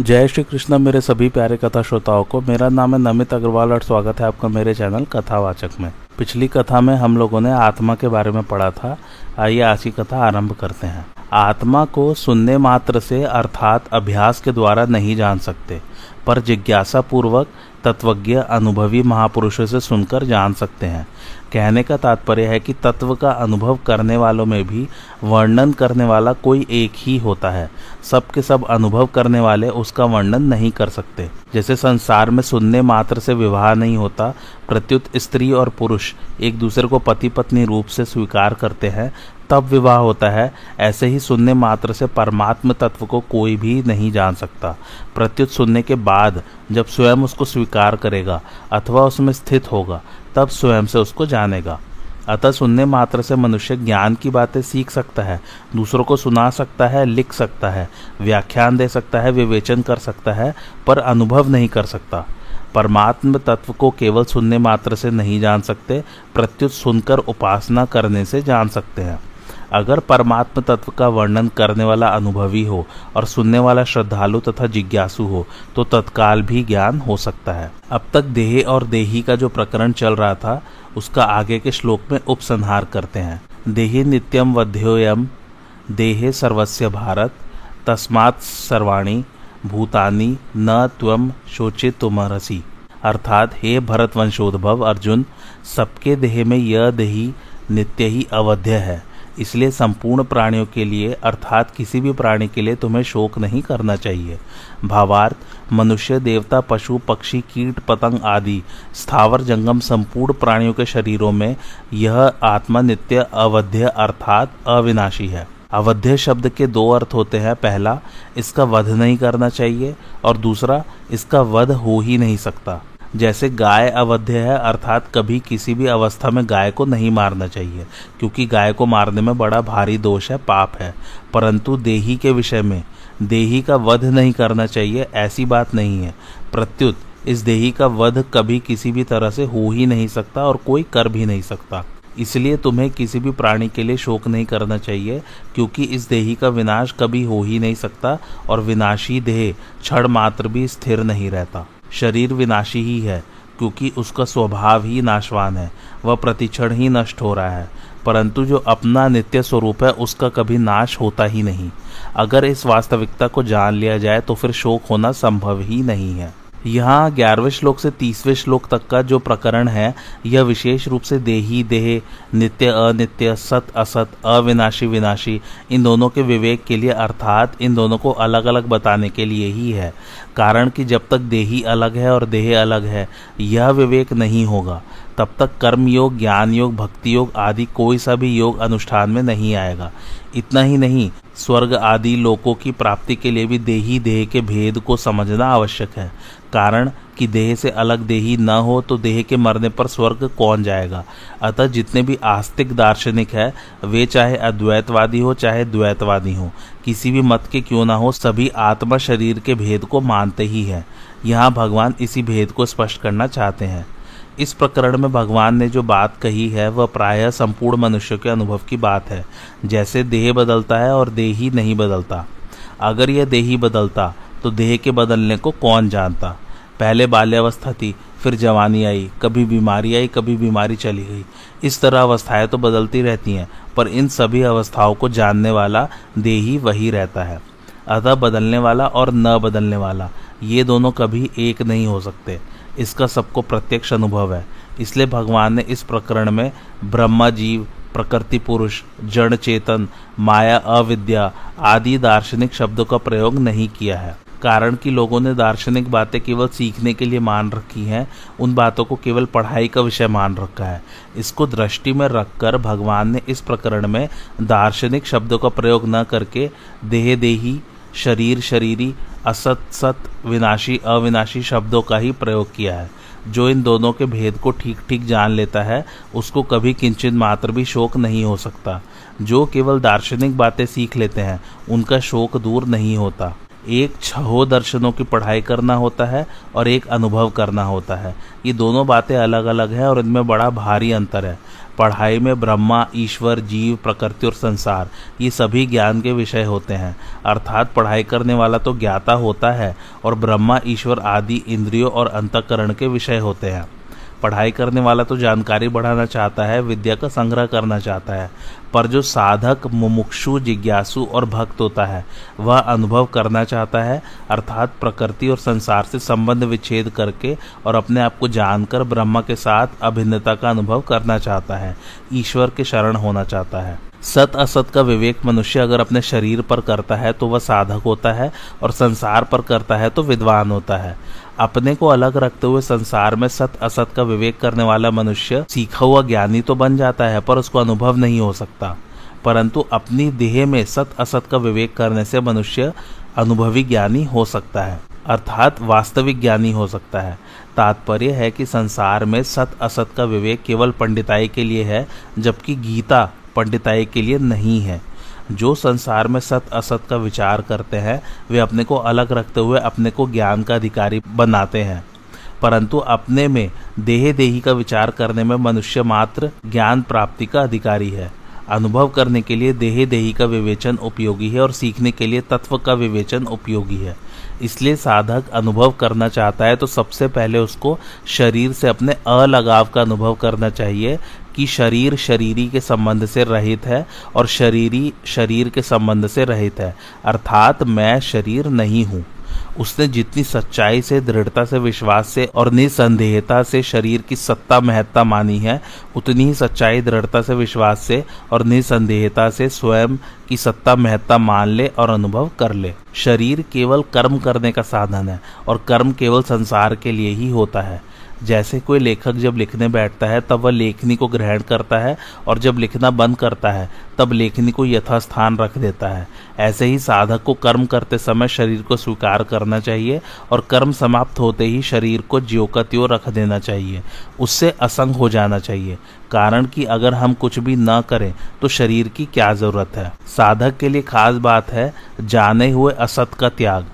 जय श्री कृष्ण, मेरे सभी प्यारे कथा श्रोताओं को। मेरा नाम है नमित अग्रवाल और स्वागत है आपका मेरे चैनल कथावाचक में। पिछली कथा में हम लोगों ने आत्मा के बारे में पढ़ा था। आइए आज की कथा आरंभ करते हैं। आत्मा को सुनने मात्र से, अर्थात अभ्यास के द्वारा नहीं जान सकते। पर जिज्ञासा पूर्वक तत्वज्ञ अनुभवी महापुरुषों से सुनकर जान सकते हैं। कहने का तात्पर्य है कि तत्व का अनुभव करने वालों में भी वर्णन करने वाला कोई एक ही होता है। सब के सब अनुभव करने वाले उसका वर्णन नहीं कर सकते। जैसे संसार में सुनने मात्र से विवाह नहीं होता, प्रत्युत स्त्री और पुरुष एक दूसरे को पति पत्नी रूप से स्वीकार करते हैं तब विवाह होता है। ऐसे ही सुनने मात्र से परमात्म तत्व को कोई भी नहीं जान सकता। प्रत्युत सुनने के बाद जब स्वयं उसको स्वीकार करेगा अथवा उसमें स्थित होगा, तब स्वयं से उसको जानेगा। अतः सुनने मात्र से मनुष्य ज्ञान की बातें सीख सकता है, दूसरों को सुना सकता है, लिख सकता है, व्याख्यान दे सकता है, विवेचन कर सकता है, पर अनुभव नहीं कर सकता। परमात्म तत्व को केवल सुनने मात्र से नहीं जान सकते, प्रत्युत सुनकर उपासना करने से जान सकते हैं। अगर परमात्म तत्व का वर्णन करने वाला अनुभवी हो और सुनने वाला श्रद्धालु तथा जिज्ञासु हो तो तत्काल भी ज्ञान हो सकता है। अब तक देह और देही का जो प्रकरण चल रहा था, उसका आगे के श्लोक में उपसंहार करते हैं। देही नित्यम वध्योयम देहे सर्वस्य भारत, तस्मात् सर्वाणी भूतानी न त्वम शोचित तुमरसी अर्थात हे भरत वंशोद्भव अर्जुन, सबके देह में यह देही नित्य ही अवध्य है। इसलिए संपूर्ण प्राणियों के लिए, अर्थात किसी भी प्राणी के लिए तुम्हें शोक नहीं करना चाहिए। भावार्थ, मनुष्य, देवता, पशु, पक्षी, कीट, पतंग आदि, स्थावर, जंगम, संपूर्ण प्राणियों के शरीरों में यह आत्मा नित्य अवध्य, अर्थात अविनाशी है। अवध्य शब्द के दो अर्थ होते हैं। पहला, इसका वध नहीं करना चाहिए, और दूसरा, इसका वध हो ही नहीं सकता। जैसे गाय अवध्य है, अर्थात कभी किसी भी अवस्था में गाय को नहीं मारना चाहिए, क्योंकि गाय को मारने में बड़ा भारी दोष है, पाप है। परंतु देही के विषय में, देही का वध नहीं करना चाहिए, ऐसी बात नहीं है। प्रत्युत, इस देही का वध कभी किसी भी तरह से हो ही नहीं सकता और कोई कर भी नहीं सकता। इसलिए तुम्हें किसी भी प्राणी के लिए शोक नहीं करना चाहिए, क्योंकि इस देही का विनाश कभी हो ही नहीं सकता और विनाशी देह क्षण मात्र भी स्थिर नहीं रहता। शरीर विनाशी ही है, क्योंकि उसका स्वभाव ही नाशवान है, वह प्रतिक्षण ही नष्ट हो रहा है। परंतु जो अपना नित्य स्वरूप है, उसका कभी नाश होता ही नहीं। अगर इस वास्तविकता को जान लिया जाए तो फिर शोक होना संभव ही नहीं है। यहाँ ग्यारहवें श्लोक से तीसवें श्लोक तक का जो प्रकरण है, यह विशेष रूप से देही, देह, नित्य, अनित्य, सत, असत, अविनाशी, विनाशी, इन दोनों के विवेक के लिए अर्थात इन दोनों को अलग अलग बताने के लिए ही है। कारण कि जब तक देही अलग है और देह अलग है, यह विवेक नहीं होगा। तब तक कर्म योग, ज्ञान योग, भक्ति योग आदि कोई सा भी योग अनुष्ठान में नहीं आएगा। इतना ही नहीं स्वर्ग आदि लोकों की प्राप्ति के लिए भी देही देह के भेद को समझना आवश्यक है। कारण कि देह से अलग देही न हो तो देह के मरने पर स्वर्ग कौन जाएगा? अतः जितने भी आस्तिक दार्शनिक है, वे चाहे अद्वैतवादी हो, चाहे द्वैतवादी हो, किसी भी मत के क्यों ना हो, सभी आत्मा शरीर के भेद को मानते ही हैं। यहाँ भगवान इसी भेद को स्पष्ट करना चाहते हैं। इस प्रकरण में भगवान ने जो बात कही है, वह प्रायः संपूर्ण मनुष्य के अनुभव की बात है। जैसे देह बदलता है और देह ही नहीं बदलता। अगर यह देह ही बदलता तो देह के बदलने को कौन जानता? पहले बाल्यावस्था थी, फिर जवानी आई, कभी बीमारी आई, कभी बीमारी चली गई। इस तरह अवस्थाएँ तो बदलती रहती हैं, पर इन सभी अवस्थाओं को जानने वाला देही वही रहता है। अतः बदलने वाला और न बदलने वाला, ये दोनों कभी एक नहीं हो सकते। इसका सबको प्रत्यक्ष अनुभव है। इसलिए भगवान ने इस प्रकरण में ब्रह्मा जीव प्रकृति पुरुष, जड़ चेतन, माया, अविद्या आदि दार्शनिक शब्दों का प्रयोग नहीं किया है। कारण कि लोगों ने दार्शनिक बातें केवल सीखने के लिए मान रखी हैं, उन बातों को केवल पढ़ाई का विषय मान रखा है। इसको दृष्टि में रखकर भगवान ने इस प्रकरण में दार्शनिक शब्दों का प्रयोग न करके देह देही, शरीर शरीरी असत, सत, विनाशी, अविनाशी शब्दों का ही प्रयोग किया है। जो इन दोनों के भेद को ठीक ठीक जान लेता है, उसको कभी किंचित मात्र भी शोक नहीं हो सकता। जो केवल दार्शनिक बातें सीख लेते हैं, उनका शोक दूर नहीं होता। एक छहो दर्शनों की पढ़ाई करना होता है और एक अनुभव करना होता है। ये दोनों बातें अलग अलग हैं और इनमें बड़ा भारी अंतर है। पढ़ाई में ब्रह्मा, ईश्वर, जीव, प्रकृति और संसार, ये सभी ज्ञान के विषय होते हैं। अर्थात पढ़ाई करने वाला तो ज्ञाता होता है और ब्रह्मा, ईश्वर आदि इंद्रियों और अंतकरण के विषय होते हैं। पढ़ाई करने वाला तो जानकारी बढ़ाना चाहता है, विद्या का संग्रह करना चाहता है, पर जो साधक, मुमुक्षु, जिज्ञासु और भक्त होता है, वह अनुभव करना चाहता है, अर्थात प्रकृति और संसार से संबंध विच्छेद करके और अपने आप को जानकर ब्रह्मा के साथ अभिन्नता का अनुभव करना चाहता है, ईश्वर के शरण होना चाहता है। सत असत का विवेक मनुष्य अगर अपने शरीर पर करता है तो वह साधक होता है और संसार पर करता है तो विद्वान होता है। अपने को अलग रखते हुए संसार में सत असत का विवेक करने वाला मनुष्य सीखा हुआ ज्ञानी तो बन जाता है, पर उसको अनुभव नहीं हो सकता। परंतु अपनी देह में सत असत का विवेक करने से मनुष्य अनुभवी ज्ञानी हो सकता है, अर्थात वास्तविक ज्ञानी हो सकता है। तात्पर्य है कि संसार में सत असत का विवेक केवल पंडिताई के लिए है, जबकि गीता पंडिताई के लिए नहीं है। जो संसार में सत असत का विचार करते हैं, वे अपने को अलग रखते हुए अपने को ज्ञान का अधिकारी बनाते हैं। परंतु अपने में देह देही का विचार करने में मनुष्य मात्र ज्ञान प्राप्ति का अधिकारी है। अनुभव करने के लिए देह देही का विवेचन उपयोगी है और सीखने के लिए तत्व का विवेचन उपयोगी है। इसलिए साधक अनुभव करना चाहता है तो सबसे पहले उसको शरीर से अपने अलगाव का अनुभव करना चाहिए कि शरीर शरीरी के संबंध से रहित है और शरीरी शरीर के संबंध से रहित है। अर्थात मैं शरीर नहीं हूँ। उसने जितनी सच्चाई से, दृढ़ता से, विश्वास से और निसंदेहता से शरीर की सत्ता महत्ता मानी है, उतनी ही सच्चाई, दृढ़ता से, विश्वास से और निसंदेहता से स्वयं की सत्ता महत्ता मान ले और अनुभव कर ले। शरीर केवल कर्म करने का साधन है और कर्म केवल संसार के लिए ही होता है। जैसे कोई लेखक जब लिखने बैठता है, तब वह लेखनी को ग्रहण करता है और जब लिखना बंद करता है, तब लेखनी को यथास्थान रख देता है। ऐसे ही साधक को कर्म करते समय शरीर को स्वीकार करना चाहिए और कर्म समाप्त होते ही शरीर को ज्यो का त्यों रख देना चाहिए। उससे असंग हो जाना चाहिए। कारण कि अगर हम कुछ भी न करें तो शरीर की क्या ज़रूरत है? साधक के लिए खास बात है, जाने हुए असत का त्याग।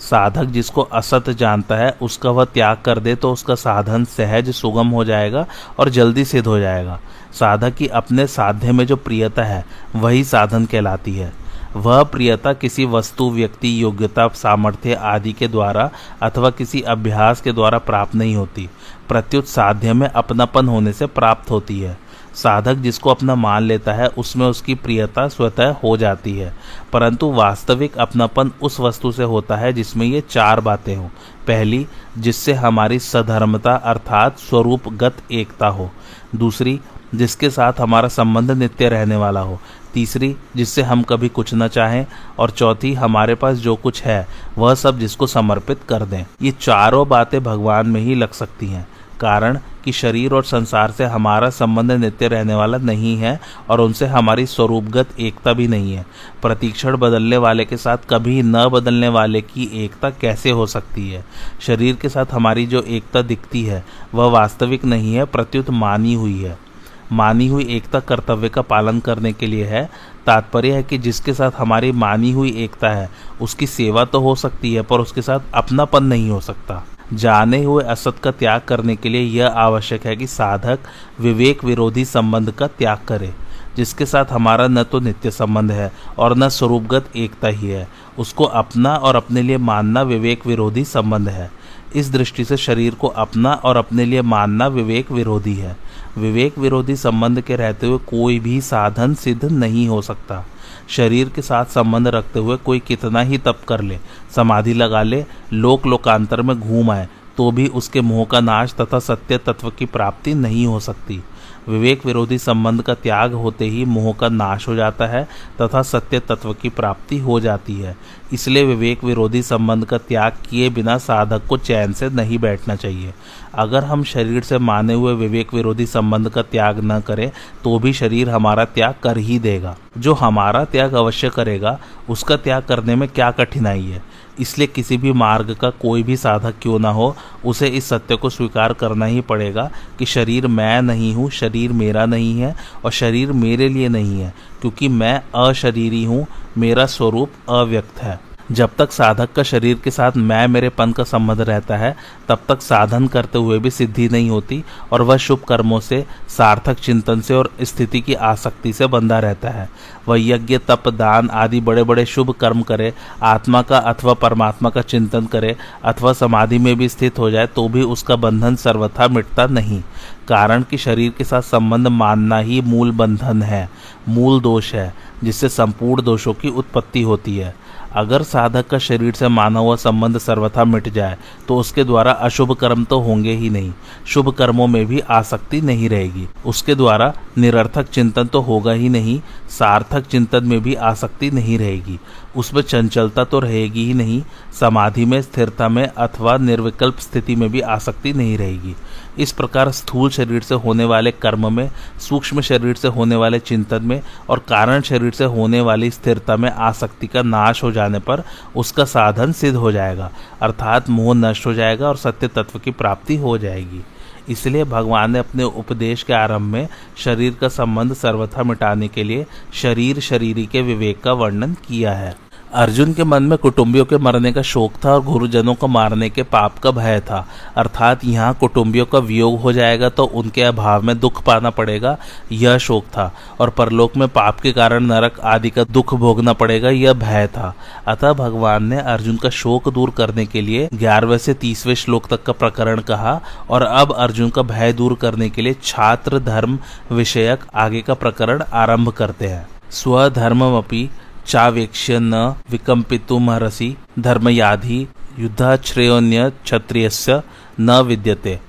साधक जिसको असत जानता है, उसका वह त्याग कर दे तो उसका साधन सहज सुगम हो जाएगा और जल्दी सिद्ध हो जाएगा। साधक की अपने साध्य में जो प्रियता है, वही साधन कहलाती है। वह प्रियता किसी वस्तु, व्यक्ति, योग्यता, सामर्थ्य आदि के द्वारा अथवा किसी अभ्यास के द्वारा प्राप्त नहीं होती। प्रत्युत साध्य में अपनापन होने से प्राप्त होती है। साधक जिसको अपना मान लेता है, उसमें उसकी प्रियता स्वतः हो जाती है। परंतु वास्तविक अपनापन उस वस्तु से होता है जिसमें ये चार बातें हों। पहली, जिससे हमारी सधर्मता अर्थात स्वरूपगत एकता हो। दूसरी, जिसके साथ हमारा संबंध नित्य रहने वाला हो। तीसरी, जिससे हम कभी कुछ न चाहें। और चौथी, हमारे पास जो कुछ है, वह सब जिसको समर्पित कर दें। ये चारों बातें भगवान में ही लग सकती हैं। कारण कि शरीर और संसार से हमारा संबंध नित्य रहने वाला नहीं है और उनसे हमारी स्वरूपगत एकता भी नहीं है। प्रतीक्षण बदलने वाले के साथ कभी न बदलने वाले की एकता कैसे हो सकती है? शरीर के साथ हमारी जो एकता दिखती है, वह वास्तविक नहीं है, प्रत्युत मानी हुई है। मानी हुई एकता कर्तव्य का पालन करने के लिए है। तात्पर्य है कि जिसके साथ हमारी मानी हुई एकता है, उसकी सेवा तो हो सकती है, पर उसके साथ अपनापन नहीं हो सकता। जाने हुए असत का त्याग करने के लिए यह आवश्यक है कि साधक विवेक विरोधी संबंध का त्याग करे, जिसके साथ हमारा न तो नित्य संबंध है और न स्वरूपगत एकता ही है। उसको अपना और अपने लिए मानना विवेक विरोधी संबंध है। इस दृष्टि से शरीर को अपना और अपने लिए मानना विवेक विरोधी है। विवेक विरोधी संबंध के रहते हुए कोई भी साधन सिद्ध नहीं हो सकता। शरीर के साथ संबंध रखते हुए कोई कितना ही तप कर ले, समाधि लगा ले लोक लोकांतर में घूम आए तो भी उसके मोह का नाश तथा सत्य तत्व की प्राप्ति नहीं हो सकती। विवेक विरोधी संबंध का त्याग होते ही मोह का नाश हो जाता है तथा सत्य तत्व की प्राप्ति हो जाती है। इसलिए विवेक विरोधी संबंध का त्याग किए बिना साधक को चैन से नहीं बैठना चाहिए। अगर हम शरीर से माने हुए विवेक विरोधी संबंध का त्याग न करें तो भी शरीर हमारा त्याग कर ही देगा। जो हमारा त्याग अवश्य करेगा, उसका त्याग करने में क्या कठिनाई है? इसलिए किसी भी मार्ग का कोई भी साधक क्यों ना हो, उसे इस सत्य को स्वीकार करना ही पड़ेगा कि शरीर मैं नहीं हूँ, शरीर मेरा नहीं है और शरीर मेरे लिए नहीं है, क्योंकि मैं अशरीरी हूँ, मेरा स्वरूप अव्यक्त है। जब तक साधक का शरीर के साथ मैं मेरे पन का संबंध रहता है, तब तक साधन करते हुए भी सिद्धि नहीं होती और वह शुभ कर्मों से, सार्थक चिंतन से और स्थिति की आसक्ति से बंधा रहता है। वह यज्ञ, तप, दान आदि बड़े बड़े शुभ कर्म करे, आत्मा का अथवा परमात्मा का चिंतन करे अथवा समाधि में भी स्थित हो जाए तो भी उसका बंधन सर्वथा मिटता नहीं। कारण कि शरीर के साथ संबंध मानना ही मूल बंधन है, मूल दोष है, जिससे संपूर्ण दोषों की उत्पत्ति होती है। अगर साधक का शरीर से माना हुआ संबंध सर्वथा मिट जाए तो उसके द्वारा अशुभ कर्म तो होंगे ही नहीं। शुभ कर्मों में भी आसक्ति नहीं रहेगी। उसके द्वारा निरर्थक चिंतन तो होगा ही नहीं सार्थक चिंतन में भी आसक्ति नहीं रहेगी। उसमें चंचलता तो रहेगी ही नहीं, समाधि में, स्थिरता में अथवा निर्विकल्प स्थिति में भी आसक्ति नहीं रहेगी। इस प्रकार स्थूल शरीर से होने वाले कर्म में, सूक्ष्म शरीर से होने वाले चिंतन में और कारण शरीर से होने वाली स्थिरता में आसक्ति का नाश हो जाने पर उसका साधन सिद्ध हो जाएगा। अर्थात मोह नष्ट हो जाएगा और सत्य तत्व की प्राप्ति हो जाएगी। इसलिए भगवान ने अपने उपदेश के आरंभ में शरीर का संबंध सर्वथा मिटाने के लिए शरीर शरीरी के विवेक का वर्णन किया है। अर्जुन के मन में कुटुंबियों के मरने का शोक था और गुरुजनों को मारने के पाप का भय था। अर्थात यहाँ कुटुंबियों का वियोग हो जाएगा तो उनके अभाव में दुख पाना पड़ेगा, यह शोक था। और परलोक में पाप के कारण नरक आदि का दुख भोगना पड़ेगा, यह भय था। अतः भगवान ने अर्जुन का शोक दूर करने के लिए ग्यारहवें से तीसवें श्लोक तक का प्रकरण कहा और अब अर्जुन का भय दूर करने के लिए छात्र धर्म विषयक आगे का प्रकरण आरंभ करते हैं। स्वधर्म चावेक्ष्य न विकम्पितुमर्हसि धर्मयाधि युद्धाश्रेयोन्य क्षत्रियस्य न विद्यते।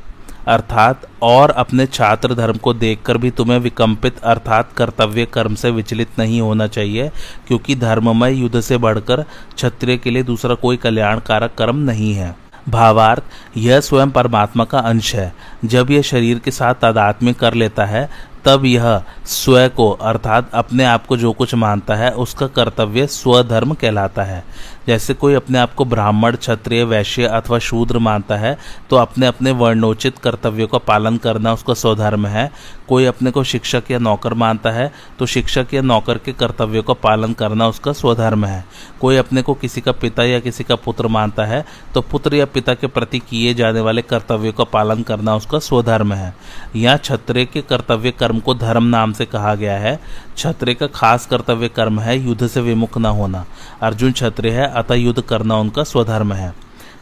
अर्थात, और अपने छात्र धर्म को देखकर भी तुम्हें विकम्पित, अर्थात कर्तव्य कर्म से विचलित नहीं होना चाहिए, क्योंकि धर्ममय युद्ध से बढ़कर क्षत्रिय के लिए दूसरा कोई कल्याणकारक कर्म नहीं है। भावार्थ, यह स्वयं परमात्मा का अंश है। जब यह शरीर के साथ तादात्म्य कर लेता है तब यह स्व को, अर्थात अपने आप को जो कुछ मानता है, उसका कर्तव्य स्वधर्म कहलाता है। जैसे कोई अपने आप को ब्राह्मण, क्षत्रिय, वैश्य अथवा शूद्र मानता है तो अपने अपने वर्णोचित कर्तव्यों का पालन करना उसका स्वधर्म है। कोई अपने को शिक्षक या नौकर मानता है तो शिक्षक या नौकर के कर्तव्यों का पालन करना उसका स्वधर्म है। कोई अपने को किसी का पिता या किसी का पुत्र मानता है तो पुत्र या पिता के प्रति किए जाने वाले कर्तव्यों का पालन करना उसका स्वधर्म है। यहाँ क्षत्रिय के कर्तव्य कर्म को धर्म नाम से कहा गया है। क्षत्रिय का खास कर्तव्य कर्म है, युद्ध से विमुख न होना। अर्जुन छत्र है, अतः युद्ध करना उनका स्वधर्म है।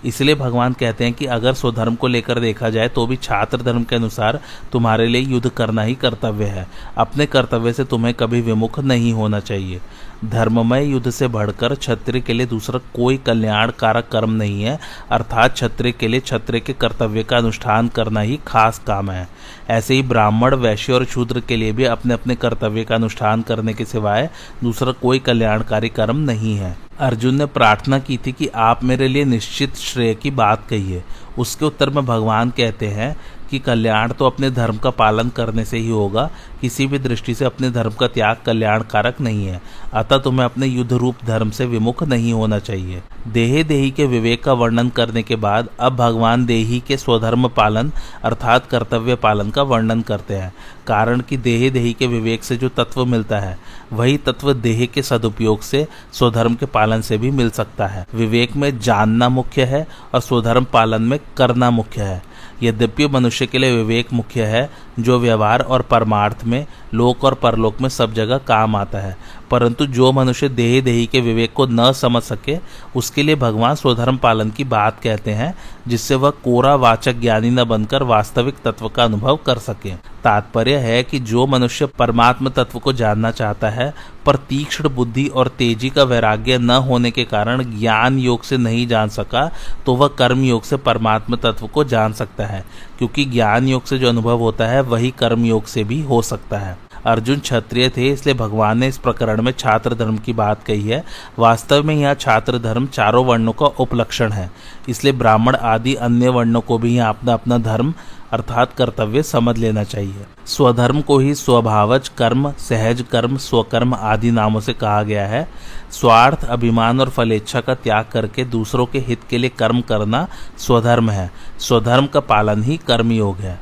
इसलिए भगवान कहते हैं कि अगर स्वधर्म को लेकर देखा जाए तो भी छात्र धर्म के अनुसार तुम्हारे लिए युद्ध करना ही कर्तव्य है। अपने कर्तव्य से तुम्हें कभी विमुख नहीं होना चाहिए। धर्ममय युद्ध से बढ़कर क्षत्रिय के लिए दूसरा कोई कल्याणकारक कर्म नहीं है, अर्थात क्षत्रिय के लिए क्षत्रिय के कर्तव्य का अनुष्ठान करना ही खास काम है। ऐसे ही ब्राह्मण, वैश्य और शूद्र के लिए भी अपने अपने कर्तव्य का अनुष्ठान करने के सिवाय दूसरा कोई कल्याणकारी कर्म नहीं है। अर्जुन ने प्रार्थना की थी कि आप मेरे लिए निश्चित श्रेय की बात कहिए। उसके उत्तर में भगवान कहते हैं कि कल्याण तो अपने धर्म का पालन करने से ही होगा, किसी भी दृष्टि से अपने धर्म का त्याग कल्याणकारक नहीं है। अतः तुम्हें अपने युद्ध रूप धर्म से विमुख नहीं होना चाहिए। देहे देही के विवेक का वर्णन करने के बाद अब भगवान देही के स्वधर्म पालन अर्थात कर्तव्य पालन का वर्णन करते हैं। कारण कि देहे देही के विवेक से जो तत्व मिलता है, वही तत्व देह के सदुपयोग से स्वधर्म के पालन से भी मिल सकता है। विवेक में जानना मुख्य है और स्वधर्म पालन में करना मुख्य है। यद्यपि मनुष्य के लिए विवेक मुख्य है, जो व्यवहार और परमार्थ में, लोक और परलोक में सब जगह काम आता है। परंतु जो मनुष्य देही देही के विवेक को न समझ सके, उसके लिए भगवान स्वधर्म पालन की बात कहते हैं, जिससे वह कोरा वाचक ज्ञानी न बनकर वास्तविक तत्व का अनुभव कर सके। तात्पर्य है कि जो मनुष्य परमात्म तत्व को जानना चाहता है, पर तीक्ष्ण बुद्धि और तेज़ी का वैराग्य न होने के कारण ज्ञान योग से नहीं जान सका तो वह कर्म योग से परमात्म तत्व को जान सकता है, क्योंकि ज्ञान योग से जो अनुभव होता है, वही कर्म योग से भी हो सकता है। अर्जुन क्षत्रिय थे, इसलिए भगवान ने इस प्रकरण में छात्र धर्म की बात कही है। वास्तव में यह छात्र धर्म चारों वर्णों का उपलक्षण है, इसलिए ब्राह्मण आदि अन्य वर्णों को भी यहाँ अपना अपना धर्म अर्थात कर्तव्य समझ लेना चाहिए। स्वधर्म को ही स्वभावज, कर्म, सहज कर्म, स्वकर्म आदि नामों से कहा गया है। स्वार्थ, अभिमान और फलेच्छा का त्याग करके दूसरों के हित के लिए कर्म करना स्वधर्म है। स्वधर्म का पालन ही कर्म योग है।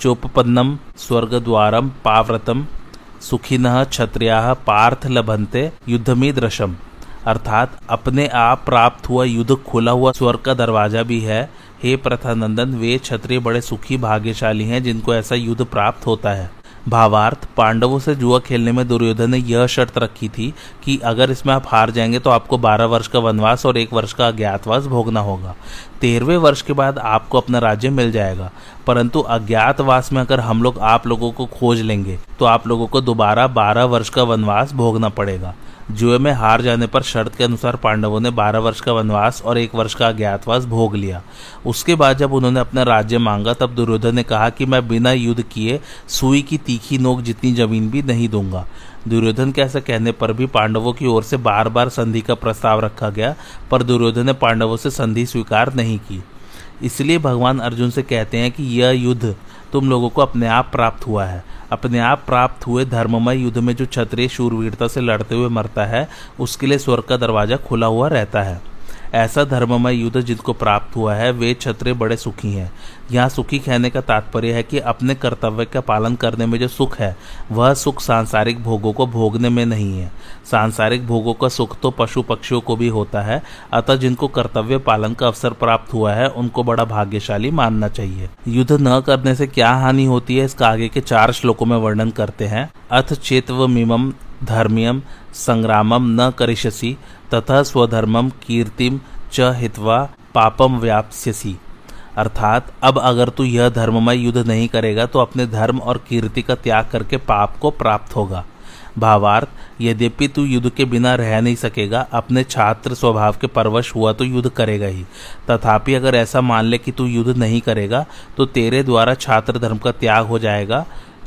चोपन्नम स्वर्ग द्वारम पाव्रतम, सुखिन क्षत्रिया, पार्थ लभंते युद्धमी दृशम अर्थात अपने आप प्राप्त हुआ युद्ध, खुला हुआ स्वर्ग का दरवाज़ा भी है। हे प्रथानंदन, वे क्षत्रिय बड़े सुखी, भाग्यशाली हैं, जिनको ऐसा युद्ध प्राप्त होता है। भावार्थ, पांडवों से जुआ खेलने में दुर्योधन ने यह शर्त रखी थी कि अगर इसमें आप हार जाएँगे तो आपको बारह वर्ष का वनवास और एक वर्ष का अज्ञातवास भोगना होगा। तेरहवें वर्ष के बाद आपको अपना राज्य मिल जाएगा, परंतु अज्ञातवास में अगर हम लोग आप लोगों को खोज लेंगे तो आप लोगों को दोबारा बारह वर्ष का वनवास भोगना पड़ेगा। जुए में हार जाने पर शर्त के अनुसार पांडवों ने बारह वर्ष का वनवास और एक वर्ष का अज्ञातवास भोग लिया। उसके बाद जब उन्होंने अपना राज्य मांगा, तब दुर्योधन ने कहा कि मैं बिना युद्ध किए सुई की तीखी नोक जितनी ज़मीन भी नहीं दूँगा। दुर्योधन के ऐसे कहने पर भी पांडवों की ओर से बार बार संधि का प्रस्ताव रखा गया, पर दुर्योधन ने पांडवों से संधि स्वीकार नहीं की। इसलिए भगवान अर्जुन से कहते हैं कि यह युद्ध तुम लोगों को अपने आप प्राप्त हुआ है। अपने आप प्राप्त हुए धर्ममय युद्ध में जो क्षत्रिय शूरवीरता से लड़ते हुए मरता है, उसके लिए स्वर्ग का दरवाज़ा खुला हुआ रहता है। ऐसा धर्ममय युद्ध जिनको प्राप्त हुआ है, वे क्षत्रिय बड़े सुखी हैं। यहाँ सुखी कहने का तात्पर्य है कि अपने कर्तव्य का पालन करने में जो सुख है, वह सुख सांसारिक भोगों को भोगने में नहीं है। सांसारिक भोगों का सुख तो पशु पक्षियों को भी होता है, अतः जिनको कर्तव्य पालन का अवसर प्राप्त हुआ है, उनको बड़ा भाग्यशाली मानना चाहिए। युद्ध न करने से क्या हानि होती है, इसका आगे के चार श्लोकों में वर्णन करते हैं। अथ चेतव मिमम धर्मियम संग्रामम न करिष्यसि तथा स्वधर्मम कीर्तिम च हित्वा पापम व्याप्स्यसी। अर्थात, अब अगर तू यह धर्ममय युद्ध नहीं करेगा तो अपने धर्म और कीर्ति का त्याग करके पाप को प्राप्त होगा। भावार्थ, यद्यपि तू युद्ध के बिना रह नहीं सकेगा, अपने छात्र स्वभाव के परवश हुआ तो युद्ध करेगा ही। तथापि, अगर ऐसा मान ले कि तू युद्ध नहीं करेगा तो तेरे द्वारा छात्र धर्म का त्याग हो जाएगा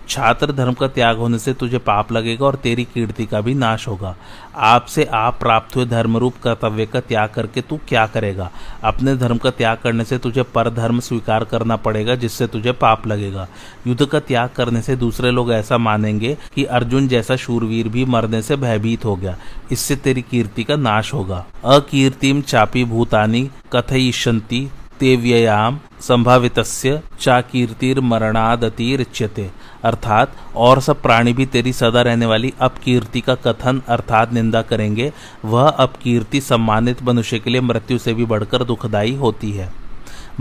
छात्र धर्म का त्याग होने से तुझे पाप लगेगा और तेरी कीर्ति का भी नाश होगा। आपसे आप प्राप्त हुए धर्म रूप कर्तव्य का त्याग करके तू क्या करेगा? अपने धर्म का त्याग करने से तुझे पर धर्म स्वीकार करना पड़ेगा, जिससे तुझे पाप लगेगा। युद्ध का त्याग करने से दूसरे लोग ऐसा मानेंगे कि अर्जुन जैसा शूरवीर भी मरने से भयभीत हो गया। इससे तेरी कीर्ति का नाश होगा। अकीर्तिम चापी भूतानी कथयिष्यंती ते चाकीर्तिर मरणादतिर चाकीर्तिर्मरणादतिरिच्यते। अर्थात, और सब प्राणी भी तेरी सदा रहने वाली अपकीर्ति का कथन अर्थात निंदा करेंगे, वह अपकीर्ति सम्मानित मनुष्य के लिए मृत्यु से भी बढ़कर दुखदायी होती है।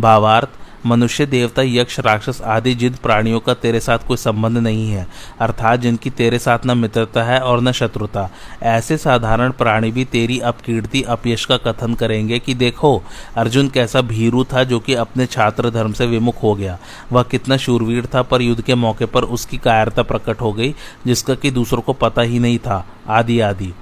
भावार्थ मनुष्य, देवता, यक्ष, राक्षस आदि जिन प्राणियों का तेरे साथ कोई संबंध नहीं है, अर्थात जिनकी तेरे साथ न मित्रता है और न शत्रुता। ऐसे साधारण प्राणी भी तेरी अपकीर्ति, अपयश का कथन करेंगे कि देखो, अर्जुन कैसा भीरू था जो कि अपने छात्र धर्म से विमुख हो गया। वह कितना शूरवीर था पर युद्ध के मौके पर उसकी कायरता प्रकट हो गई, जिसका कि दूसरों को पता ही नहीं था। आदि आदि।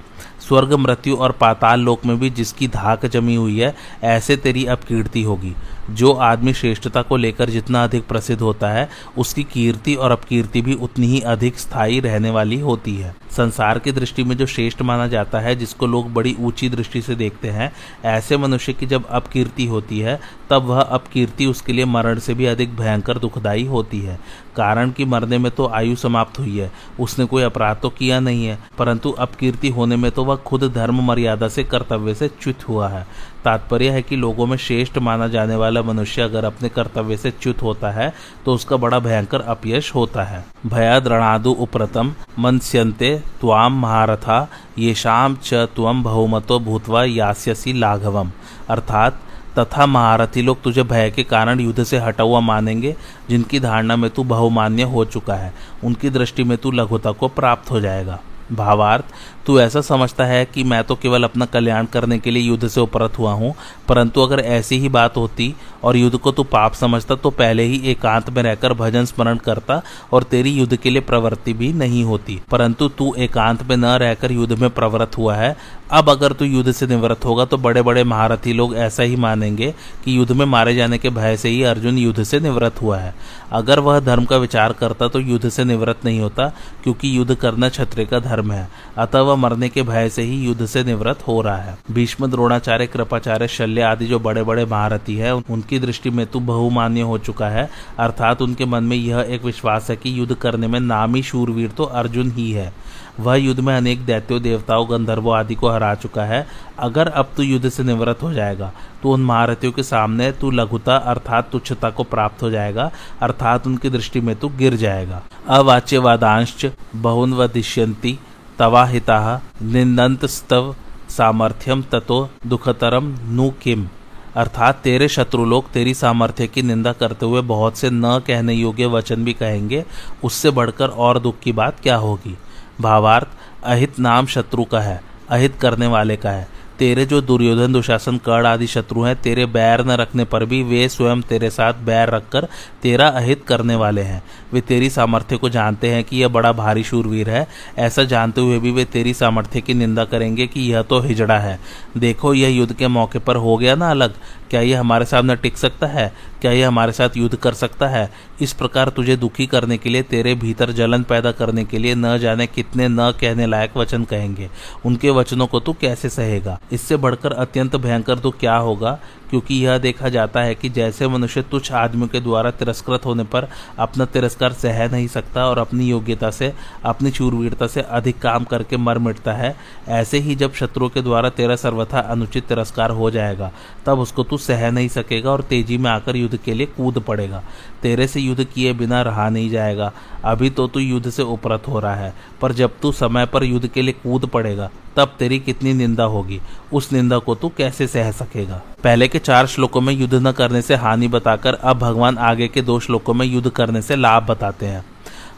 स्वर्ग, मृत्यु और पाताल लोक में भी जिसकी धाक जमी हुई है, ऐसे तेरी अपकीर्ति होगी। जो आदमी श्रेष्ठता को लेकर जितना अधिक प्रसिद्ध होता है, उसकी कीर्ति और अपकीर्ति भी उतनी ही अधिक स्थायी रहने वाली होती है। संसार की दृष्टि में जो श्रेष्ठ माना जाता है, जिसको लोग बड़ी ऊँची दृष्टि से देखते हैं, ऐसे मनुष्य की जब अपकीर्ति होती है, तब वह अपकीर्ति उसके लिए मरण से भी अधिक भयंकर दुखदायी होती है। कारण कि मरने में तो आयु समाप्त हुई है, उसने कोई अपराध तो किया नहीं है, परंतु अपकीर्ति होने में तो वह खुद धर्म मर्यादा से कर्तव्य से च्युत हुआ है। तात्पर्य है कि लोगों में श्रेष्ठ माना जाने वाला मनुष्य अगर अपने कर्तव्य से च्युत होता है तो उसका बड़ा भयंकर अपयश होता है। भयाद्रणादु उप्रतम, मनस्यन्ते त्वाम महारथा ये शाम च तुम बहुमतो भूतवा यास्यसी लाघवम। अर्थात, तथा महारथी लोग तुझे भय के कारण युद्ध से हटा हुआ मानेंगे, जिनकी धारणा में तू बहुमान्य हो चुका है। उनकी दृष्टि में तू लघुता को प्राप्त हो जाएगा। भावार्थ तू ऐसा समझता है कि मैं तो केवल अपना कल्याण करने के लिए युद्ध से उपरत हुआ हूँ, परंतु अगर ऐसी ही बात होती और युद्ध को तू पाप समझता तो पहले ही एकांत में रहकर भजन स्मरण करता और तेरी युद्ध के लिए प्रवृत्ति भी नहीं होती। परंतु तू एकांत में न रहकर युद्ध में प्रवृत्त हुआ है। अब अगर तू युद्ध से निवृत्त होगा तो बड़े बड़े महारथी लोग ऐसा ही मानेंगे कि युद्ध में मारे जाने के भय से ही अर्जुन युद्ध से निवृत्त हुआ है। अगर वह धर्म का विचार करता तो युद्ध से निवृत्त नहीं होता, क्योंकि युद्ध करना क्षत्रिय का धर्म है। अतः वह मरने के भय से ही युद्ध से निवृत्त हो रहा है। भीष्म, द्रोणाचार्य, कृपाचार्य, शल्य आदि जो बड़े बड़े महारथी है उनकी दृष्टि में तू बहुमान्य हो चुका है। अर्थात उनके मन में यह एक विश्वास है कि युद्ध करने में नामी शूरवीर तो अर्जुन ही है। वह युद्ध में अनेक दैत्यों, देवताओं, गंधर्वों आदि को हरा चुका है। अगर अब तू युद्ध से निवृत्त हो जाएगा तो उन महारथियों के सामने तू लघुता अर्थात तुच्छता को प्राप्त हो जाएगा। अर्थात उनकी दृष्टि में तू गिर जाएगा। अवाच्यवादांश बहुन वदिष्यंती तवा हिता निंदंत स्तव सामर्थ्यम ततो दुखतरम नु किम? अर्थात तेरे शत्रु लोग तेरी सामर्थ्य की निंदा करते हुए बहुत से न कहने योग्य वचन भी कहेंगे, उससे बढ़कर और दुख की बात क्या होगी? भावार्थ, अहित नाम शत्रु का है, अहित करने वाले का है। तेरे जो दुर्योधन, दुशासन, कर्ण आदि शत्रु हैं, तेरे बैर न रखने पर भी वे स्वयं तेरे साथ बैर रखकर तेरा अहित करने वाले हैं। वे तेरी सामर्थ्य को जानते हैं कि यह बड़ा भारी शूरवीर है। ऐसा जानते हुए भी वे तेरी सामर्थ्य की निंदा करेंगे कि यह तो हिजड़ा है। देखो, यह युद्ध के मौके पर हो गया ना अलग? क्या यह हमारे सामने टिक सकता है? क्या यह हमारे साथ युद्ध कर सकता है? इस प्रकार तुझे दुखी करने के लिए, तेरे भीतर जलन पैदा करने के लिए न जाने कितने न कहने लायक वचन कहेंगे। उनके वचनों को तू कैसे सहेगा? इससे बढ़कर अत्यंत भयंकर तो क्या होगा? क्योंकि यह देखा जाता है कि जैसे मनुष्य तुच्छ आदमियों के द्वारा तिरस्कृत होने पर अपना तिरस्कार सह नहीं सकता और अपनी योग्यता से, अपनी चूरवीरता से अधिक काम करके मर मिटता है, ऐसे ही जब शत्रुओं के द्वारा तेरा सर्वथा अनुचित तिरस्कार हो जाएगा, तब उसको तू सह नहीं सकेगा और तेज़ी में आकर युद्ध के लिए कूद पड़ेगा। तेरे से युद्ध किए बिना रहा नहीं जाएगा। अभी तो तू युद्ध से उपरत हो रहा है, पर जब तू समय पर युद्ध के लिए कूद पड़ेगा, तब तेरी कितनी निंदा होगी, उस निंदा को तू कैसे सह सकेगा? पहले के चार श्लोकों में युद्ध न करने से हानि बताकर अब भगवान आगे के दो श्लोकों में युद्ध करने से लाभ बताते हैं।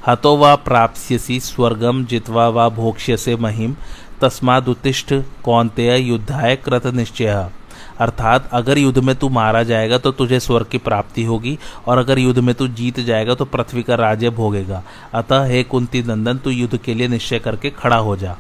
हतो व प्राप्स्यसी स्वर्गम जितवा व भोक्ष्य से महिम तस्मादुतिष्ठ कौनतेय युद्धाय कृत निश्चय। अर्थात अगर युद्ध में तू मारा जाएगा तो तुझे स्वर्ग की प्राप्ति होगी, और अगर युद्ध में तू जीत जाएगा तो पृथ्वी का राज्य भोगेगा। अतः हे कुंती नंदन, तू युद्ध के लिए निश्चय करके खड़ा हो जा।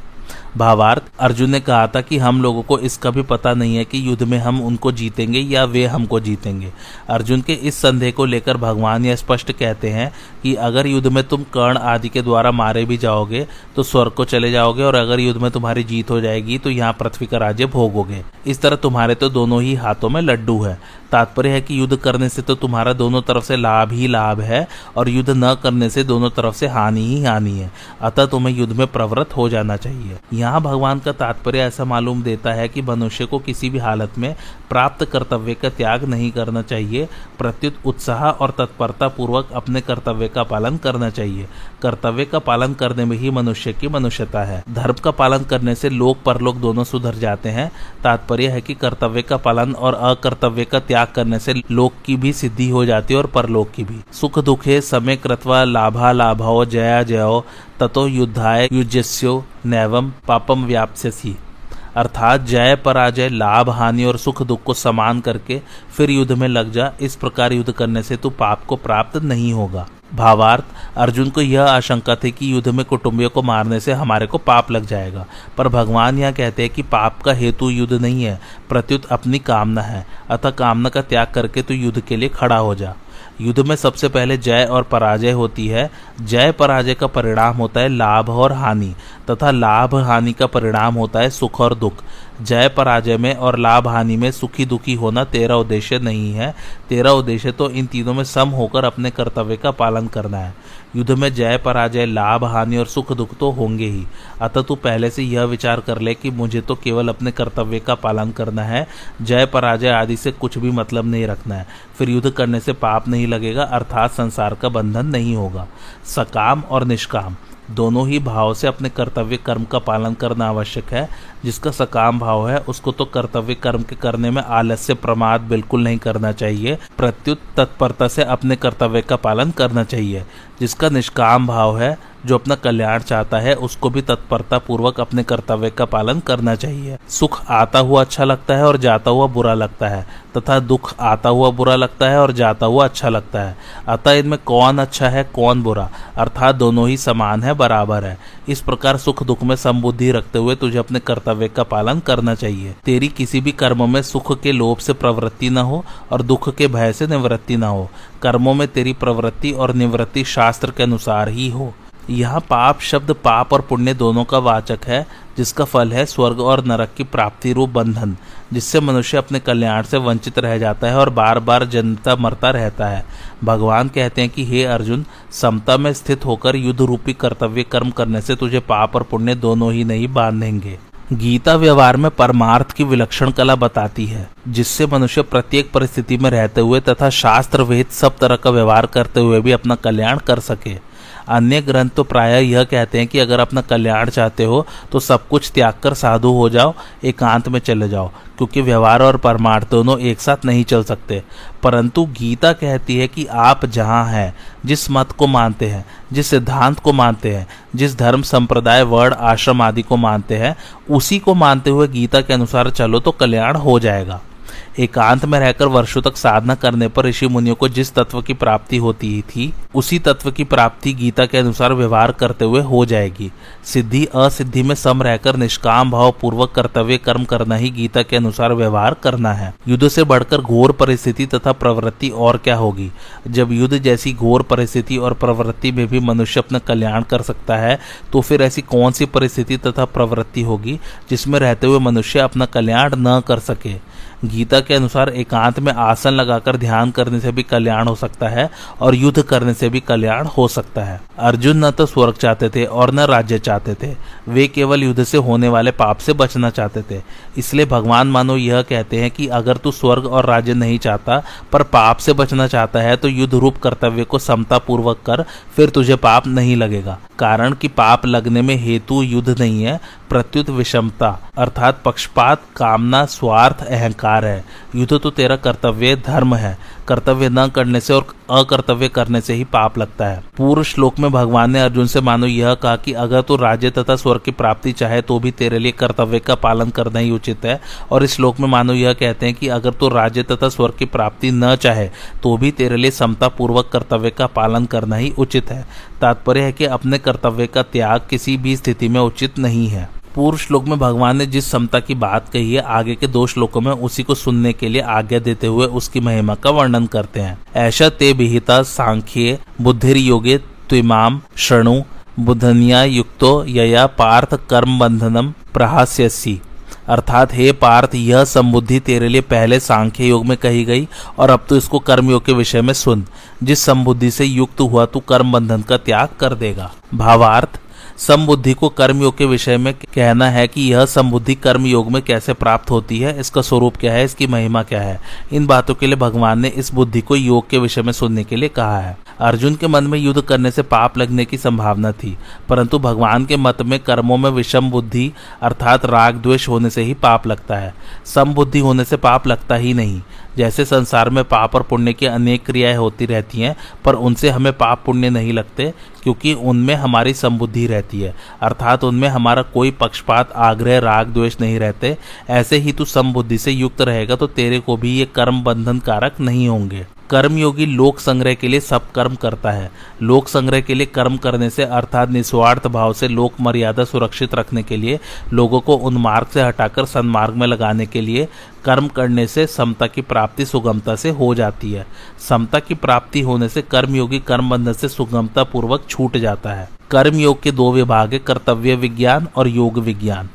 भावार्थ, अर्जुन ने कहा था कि हम लोगों को इसका भी पता नहीं है कि युद्ध में हम उनको जीतेंगे या वे हमको जीतेंगे। अर्जुन के इस संदेह को लेकर भगवान यह स्पष्ट कहते हैं कि अगर युद्ध में तुम कर्ण आदि के द्वारा मारे भी जाओगे तो स्वर्ग को चले जाओगे और अगर युद्ध में तुम्हारी जीत हो जाएगी तो यहाँ पृथ्वी का राज्य भोगोगे। इस तरह तुम्हारे तो दोनों ही हाथों में लड्डू है। तात्पर्य है कि युद्ध करने से तो तुम्हारा दोनों तरफ़ से लाभ ही लाभ है और युद्ध न करने से दोनों तरफ़ से हानि ही हानि है। अतः तुम्हें युद्ध में प्रवृत्त हो जाना चाहिए। यहाँ भगवान का तात्पर्य ऐसा मालूम देता है कि मनुष्य को किसी भी हालत में प्राप्त कर्तव्य का त्याग नहीं करना चाहिए। प्रत्युत उत्साह और तत्परता पूर्वक अपने कर्तव्य का पालन करना चाहिए। कर्तव्य का पालन करने में ही मनुष्य की मनुष्यता है। धर्म का पालन करने से लोक परलोक दोनों सुधर जाते हैं। तात्पर्य है कि कर्तव्य का पालन और अकर्तव्य का त्याग करने से लोक की भी सिद्धि हो जाती है और परलोक की भी। सुख दुखे समय कृतवा लाभा लाभाओ जया जयो ततो युद्धाय युजस्यो नैवम पापम व्याप्स्यसी। अर्थात जय पराजय, लाभ, हानि और सुख, दुख को समान करके फिर युद्ध में लग जा। इस प्रकार युद्ध करने से तू पाप को प्राप्त नहीं होगा। भावार्थ, अर्जुन को यह आशंका थी कि युद्ध में कुटुंबियों को मारने से हमारे को पाप लग जाएगा। पर भगवान यह कहते हैं कि पाप का हेतु युद्ध नहीं है, प्रत्युत अपनी कामना है। अतः कामना का त्याग करके तू युद्ध के लिए खड़ा हो जा। युद्ध में सबसे पहले जय और पराजय होती है। जय पराजय का परिणाम होता है लाभ और हानि, तथा लाभ हानि का परिणाम होता है सुख और दुख। जय पराजय में और लाभ हानि में सुखी दुखी होना तेरा उद्देश्य नहीं है। तेरा उद्देश्य तो इन तीनों में सम होकर अपने कर्तव्य का पालन करना है। युद्ध में जय पराजय, लाभ, हानि और सुख, दुख तो होंगे ही। अतः तू पहले से यह विचार कर ले कि मुझे तो केवल अपने कर्तव्य का पालन करना है। जय पराजय आदि से कुछ भी मतलब नहीं रखना है। फिर युद्ध करने से पाप नहीं लगेगा, अर्थात संसार का बंधन नहीं होगा। सकाम और निष्काम। दोनों ही भाव से अपने कर्तव्य कर्म का पालन करना आवश्यक है। जिसका सकाम भाव है, उसको तो कर्तव्य कर्म के करने में आलस्य, प्रमाद बिल्कुल नहीं करना चाहिए। प्रत्युत तत्परता से अपने कर्तव्य का पालन करना चाहिए। जिसका निष्काम भाव है जो अपना कल्याण चाहता है, उसको भी तत्परता पूर्वक अपने कर्तव्य का पालन करना चाहिए। सुख आता हुआ अच्छा लगता है और जाता हुआ बुरा लगता है, तथा दुख आता हुआ बुरा लगता है और जाता हुआ अच्छा लगता है। अतः इनमें कौन अच्छा है, कौन बुरा? अर्थात दोनों ही समान है, बराबर है। इस प्रकार सुख दुख में संबुद्धि रखते हुए तुझे अपने कर्तव्य का पालन करना चाहिए। तेरी किसी भी कर्म में सुख के लोभ से प्रवृत्ति न हो और दुख के भय से निवृत्ति न हो। कर्मों में तेरी प्रवृत्ति और निवृत्ति शास्त्र के अनुसार ही हो। यहाँ पाप शब्द पाप और पुण्य दोनों का वाचक है, जिसका फल है स्वर्ग और नरक की प्राप्ति रूप बंधन, जिससे मनुष्य अपने कल्याण से वंचित रह जाता है और बार बार जन्मता मरता रहता है। भगवान कहते हैं कि, हे अर्जुन, समता में स्थित होकर युद्ध रूपी कर्तव्य कर्म करने से तुझे पाप और पुण्य दोनों ही नहीं बांधेंगे। गीता व्यवहार में परमार्थ की विलक्षण कला बताती है, जिससे मनुष्य प्रत्येक परिस्थिति में रहते हुए तथा शास्त्र विहित सब तरह का व्यवहार करते हुए भी अपना कल्याण कर सके। अन्य ग्रंथ तो प्राय यह कहते हैं कि अगर अपना कल्याण चाहते हो तो सब कुछ त्याग कर साधु हो जाओ, एकांत में चले जाओ, क्योंकि व्यवहार और परमार्थ दोनों एक साथ नहीं चल सकते। परंतु गीता कहती है कि आप जहाँ हैं, जिस मत को मानते हैं, जिस सिद्धांत को मानते हैं, जिस धर्म, संप्रदाय, वर्ण, आश्रम आदि को मानते हैं, उसी को मानते हुए गीता के अनुसार चलो तो कल्याण हो जाएगा। एकांत में रहकर वर्षों तक साधना करने पर ऋषि मुनियों को जिस तत्व की प्राप्ति होती थी, उसी तत्व की प्राप्ति गीता के अनुसार व्यवहार करते हुए हो जाएगी। सिद्धि असिद्धि में सम रहकर निष्काम भाव पूर्वक कर्तव्य कर्म करना ही गीता के अनुसार व्यवहार करना है। युद्ध से बढ़कर घोर परिस्थिति तथा प्रवृत्ति और क्या होगी? जब युद्ध जैसी घोर परिस्थिति और प्रवृत्ति में भी मनुष्य अपना कल्याण कर सकता है तो फिर ऐसी कौन सी परिस्थिति तथा प्रवृत्ति होगी, जिसमें रहते हुए मनुष्य अपना कल्याण न कर सके? गीता के अनुसार एकांत में आसन लगाकर ध्यान करने से भी कल्याण हो सकता है और युद्ध करने से भी कल्याण हो सकता है। अर्जुन न तो स्वर्ग चाहते थे और न राज्य चाहते थे। वे केवल युद्ध से होने वाले पाप से बचना चाहते थे। इसलिए भगवान मानो यह कहते हैं कि अगर तू स्वर्ग और राज्य नहीं चाहता, पर पाप से बचना चाहता है तो युद्ध रूप कर्तव्य को समता पूर्वक कर, फिर तुझे पाप नहीं लगेगा। कारण कि पाप लगने में हेतु युद्ध नहीं है प्रत्युत विषमता, अर्थात पक्षपात, कामना, स्वार्थ, अहंकार है। युद्ध तो तेरा कर्तव्य धर्म है। कर्तव्य न करने से और अकर्तव्य करने से ही पाप लगता है। पूर्व श्लोक में भगवान ने अर्जुन से, मानो यह कहा कि अगर तू तो राज्य तथा स्वर्ग की प्राप्ति चाहे तो भी तेरे लिए कर्तव्य का पालन करना ही उचित है। और इस श्लोक में मानो यह कहते हैं कि अगर तू तो राज्य तथा स्वर्ग की प्राप्ति न चाहे तो भी तेरे लिए समता पूर्वक कर्तव्य का पालन करना ही उचित है। तात्पर्य है कि अपने कर्तव्य का त्याग किसी भी स्थिति में उचित नहीं है। पूर्व श्लोक में भगवान ने जिस समता की बात कही है, आगे के दो श्लोकों में उसी को सुनने के लिए आज्ञा देते हुए उसकी महिमा का वर्णन करते हैं। ऐसा ते विहिता सांख्य बुद्धिर योगे त्विमाम शृणु बुधनिया युक्तो यया पार्थ कर्म बंधनम प्रहास्यसी। अर्थात, हे पार्थ, यह संबुद्धि तेरे लिए पहले सांख्य योग में कही गई, और अब तो इसको कर्म योग के विषय में सुन। जिस संबुद्धि से युक्त हुआ, तू कर्म बंधन का त्याग कर देगा। भावार्थ समबुद्धि को कर्म योग के विषय में कहना है कि यह समबुद्धि कर्म योग में कैसे प्राप्त होती है, इसका स्वरूप क्या है, इसकी महिमा क्या है। इन बातों के लिए भगवान ने इस बुद्धि को योग के विषय में सुनने के लिए कहा है। अर्जुन के मन में युद्ध करने से पाप लगने की संभावना थी, परंतु भगवान के मत में कर्मों में विषम बुद्धि, अर्थात राग द्वेष होने से ही पाप लगता है। सम बुद्धि होने से पाप लगता ही नहीं। जैसे संसार में पाप और पुण्य की अनेक क्रियाएँ होती रहती हैं, पर उनसे हमें पाप पुण्य नहीं लगते, क्योंकि उनमें हमारी संबुद्धि रहती है। अर्थात उनमें हमारा कोई पक्षपात, आग्रह, राग, द्वेष नहीं रहते। ऐसे ही तू समुद्धि से युक्त रहेगा तो तेरे को भी ये कर्म बंधन कारक नहीं होंगे। कर्मयोगी लोक संग्रह के लिए सब कर्म करता है। लोक संग्रह के लिए कर्म करने से, अर्थात निस्वार्थ भाव से लोक मर्यादा सुरक्षित रखने के लिए, लोगों को उन मार्ग से हटाकर सन्मार्ग में लगाने के लिए कर्म करने से समता की प्राप्ति सुगमता से हो जाती है। समता की प्राप्ति होने से कर्मयोगी कर्म बंधन से सुगमता पूर्वक छूट जाता है। कर्मयोग के दो विभाग है, कर्तव्य विज्ञान और योग विज्ञान।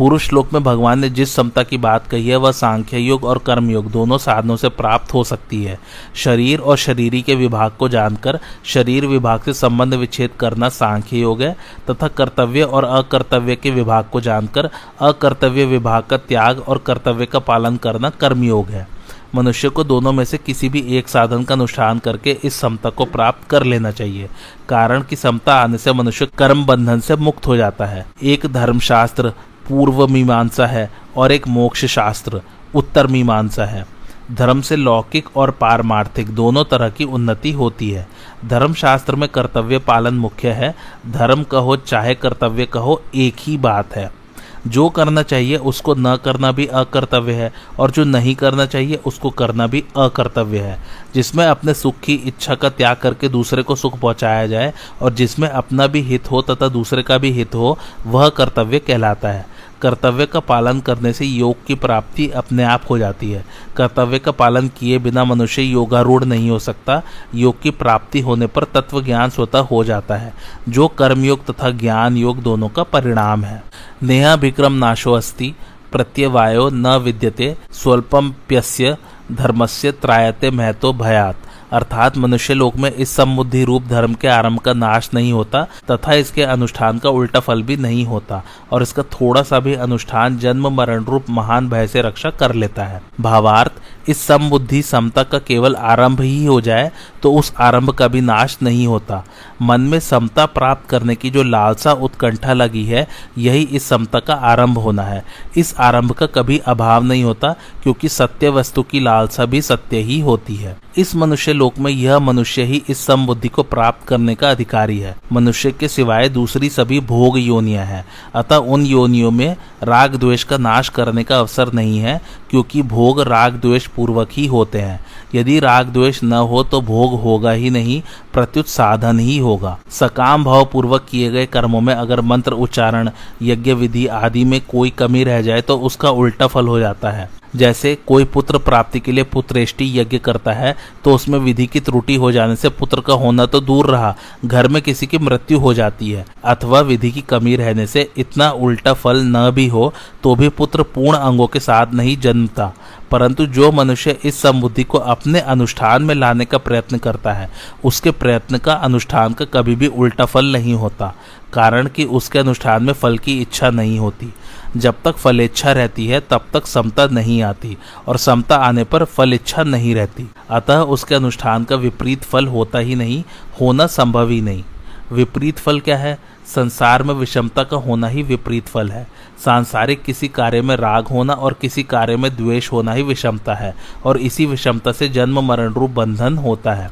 पूर्व श्लोक में भगवान ने जिस समता की बात कही है, वह सांख्य योग और कर्म योग दोनों साधनों से प्राप्त हो सकती है। शरीर और शरीरी के विभाग को जानकर शरीर विभाग से संबंध विच्छेद करना सांख्य योग है, तथा कर्तव्य और अकर्तव्य के विभाग को जानकर अकर्तव्य विभाग का त्याग और कर्तव्य का पालन करना कर्मयोग है। मनुष्य को दोनों में से किसी भी एक साधन का अनुष्ठान करके इस समता को प्राप्त कर लेना चाहिए, कारण की समता आने से मनुष्य कर्म बंधन से मुक्त हो जाता है। एक धर्मशास्त्र पूर्व मीमांसा है और एक मोक्ष शास्त्र उत्तर मीमांसा है। धर्म से लौकिक और पारमार्थिक दोनों तरह की उन्नति होती है। धर्म शास्त्र में कर्तव्य पालन मुख्य है। धर्म कहो चाहे कर्तव्य कहो एक ही बात है। जो करना चाहिए उसको न करना भी अकर्तव्य है और जो नहीं करना चाहिए उसको करना भी अकर्तव्य है। जिसमें अपने सुख की इच्छा का त्याग करके दूसरे को सुख पहुँचाया जाए और जिसमें अपना भी हित हो तथा दूसरे का भी हित हो, वह कर्तव्य कहलाता है। कर्तव्य का पालन करने से योग की प्राप्ति अपने आप हो जाती है। कर्तव्य का पालन किए बिना मनुष्य योगारूढ़ नहीं हो सकता। योग की प्राप्ति होने पर तत्व ज्ञान स्वतः हो जाता है। जो कर्मयोग तथा ज्ञान योग दोनों का परिणाम है। नेहा विक्रम नाशो अस्ति, प्रत्यवायो न विद्यते स्वल्पम प्यस्य, धर्मस्य त्रायते महतो भयात। अर्थात मनुष्य लोक में इस सम्बुद्धि रूप धर्म के आरंभ का नाश नहीं होता, तथा इसके अनुष्ठान का उल्टा फल भी नहीं होता, और इसका थोड़ा सा भी अनुष्ठान जन्म, मरण रूप, महान भय से रक्षा कर लेता है। भावार्थ, इस समबुद्धि समता का केवल आरंभ ही हो जाए तो उस आरंभ का भी नाश नहीं होता। मन में समता प्राप्त करने की जो लालसा उत्कंठा लगी है, यही इस समता का आरंभ होना है। इस आरंभ का कभी अभाव नहीं होता, क्योंकि सत्य वस्तु की लालसा भी सत्य ही होती है। इस मनुष्य लोक में यह मनुष्य ही इस समबुद्धि को प्राप्त करने का अधिकारी है। मनुष्य के सिवाय दूसरी सभी भोग योनिया है। अतः उन योनियों में राग द्वेष का नाश करने का अवसर नहीं है, क्योंकि भोग राग द्वेष पूर्वक ही होते हैं। यदि राग द्वेष न हो तो भोग होगा ही नहीं, प्रत्युत साधन ही होगा। सकाम भाव पूर्वक किए गए कर्मों में अगर मंत्र उच्चारण, यज्ञ विधि आदि में कोई कमी रह जाए तो उसका उल्टा फल हो जाता है। जैसे कोई पुत्र प्राप्ति के लिए पुत्रेष्टि यज्ञ करता है तो उसमें विधि की त्रुटि हो जाने से पुत्र का होना तो दूर रहा, घर में किसी की मृत्यु हो जाती है, अथवा विधि की कमी रहने से इतना उल्टा फल न भी हो तो भी पुत्र पूर्ण अंगों के साथ नहीं जन्मता। परंतु जो मनुष्य इस समबुद्धि को अपने अनुष्ठान में लाने का प्रयत्न करता है, उसके प्रयत्न का अनुष्ठान का कभी भी उल्टा फल नहीं होता, कारण कि उसके अनुष्ठान में फल की इच्छा नहीं होती। जब तक फल इच्छा रहती है, तब तक समता नहीं आती और समता आने पर फल इच्छा नहीं रहती। अतः उसके अनुष्ठान का विपरीत फल होता ही नहीं, होना संभव ही नहीं। विपरीत फल क्या है? संसार में विषमता का होना ही विपरीत फल है। सांसारिक किसी कार्य में राग होना और किसी कार्य में द्वेष होना ही विषमता है और इसी विषमता से जन्म, मरण रूप, बंधन होता है।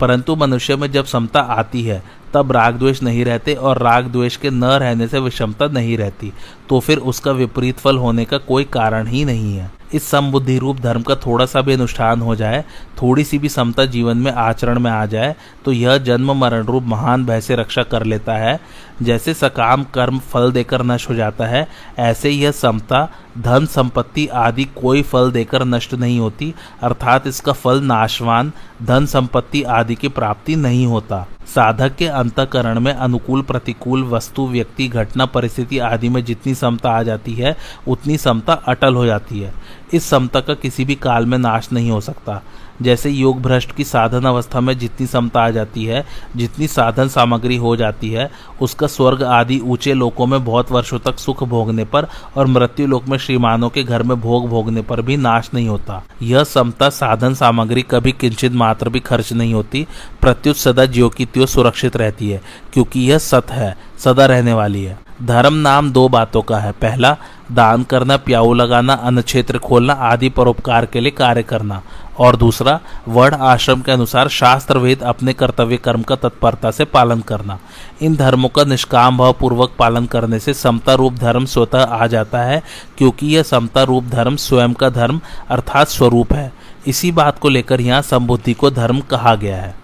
परंतु मनुष्य में जब समता आती है तब राग द्वेष नहीं रहते और राग द्वेष के न रहने से विषमता नहीं रहती तो फिर उसका विपरीत फल होने का कोई कारण ही नहीं है। इस समबुद्धि रूप धर्म का थोड़ा सा भी अनुष्ठान हो जाए, थोड़ी सी भी समता जीवन में आचरण में आ जाए तो यह जन्म मरण रूप महान भय से रक्षा कर लेता है। जैसे सकाम कर्म फल देकर नष्ट हो जाता है, ऐसे यह समता धन संपत्ति आदि कोई फल देकर नष्ट नहीं होती, अर्थात इसका फल नाशवान, धन संपत्ति आदि की प्राप्ति नहीं होता। साधक के अंतकरण में अनुकूल, प्रतिकूल, वस्तु, व्यक्ति, घटना, परिस्थिति आदि में जितनी समता आ जाती है, उतनी समता अटल हो जाती है। इस समता का किसी भी काल में नाश नहीं हो सकता। जैसे योग भ्रष्ट की साधन अवस्था में जितनी समता आ जाती है, जितनी साधन सामग्री हो जाती है, उसका स्वर्ग आदि ऊँचे लोकों में बहुत वर्षों तक सुख भोगने पर और मृत्यु लोक में श्रीमानों के घर में भोग भोगने पर भी नाश नहीं होता। यह समता साधन सामग्री कभी किंचित मात्र भी खर्च नहीं होती, प्रत्युत सदा ज्यो की त्यो सुरक्षित रहती है, क्योंकि यह सत है, सदा रहने वाली है। धर्म नाम दो बातों का है। पहला, दान करना, प्याऊ लगाना, अन्न क्षेत्र खोलना आदि परोपकार के लिए कार्य करना। और दूसरा, वर्ण आश्रम के अनुसार शास्त्र वेद अपने कर्तव्य कर्म का तत्परता से पालन करना। इन धर्मों का निष्काम भाव पूर्वक पालन करने से समता रूप धर्म स्वतः आ जाता है, क्योंकि यह समता रूप धर्म स्वयं का धर्म अर्थात स्वरूप है। इसी बात को लेकर यहाँ संबुद्धि को धर्म कहा गया है।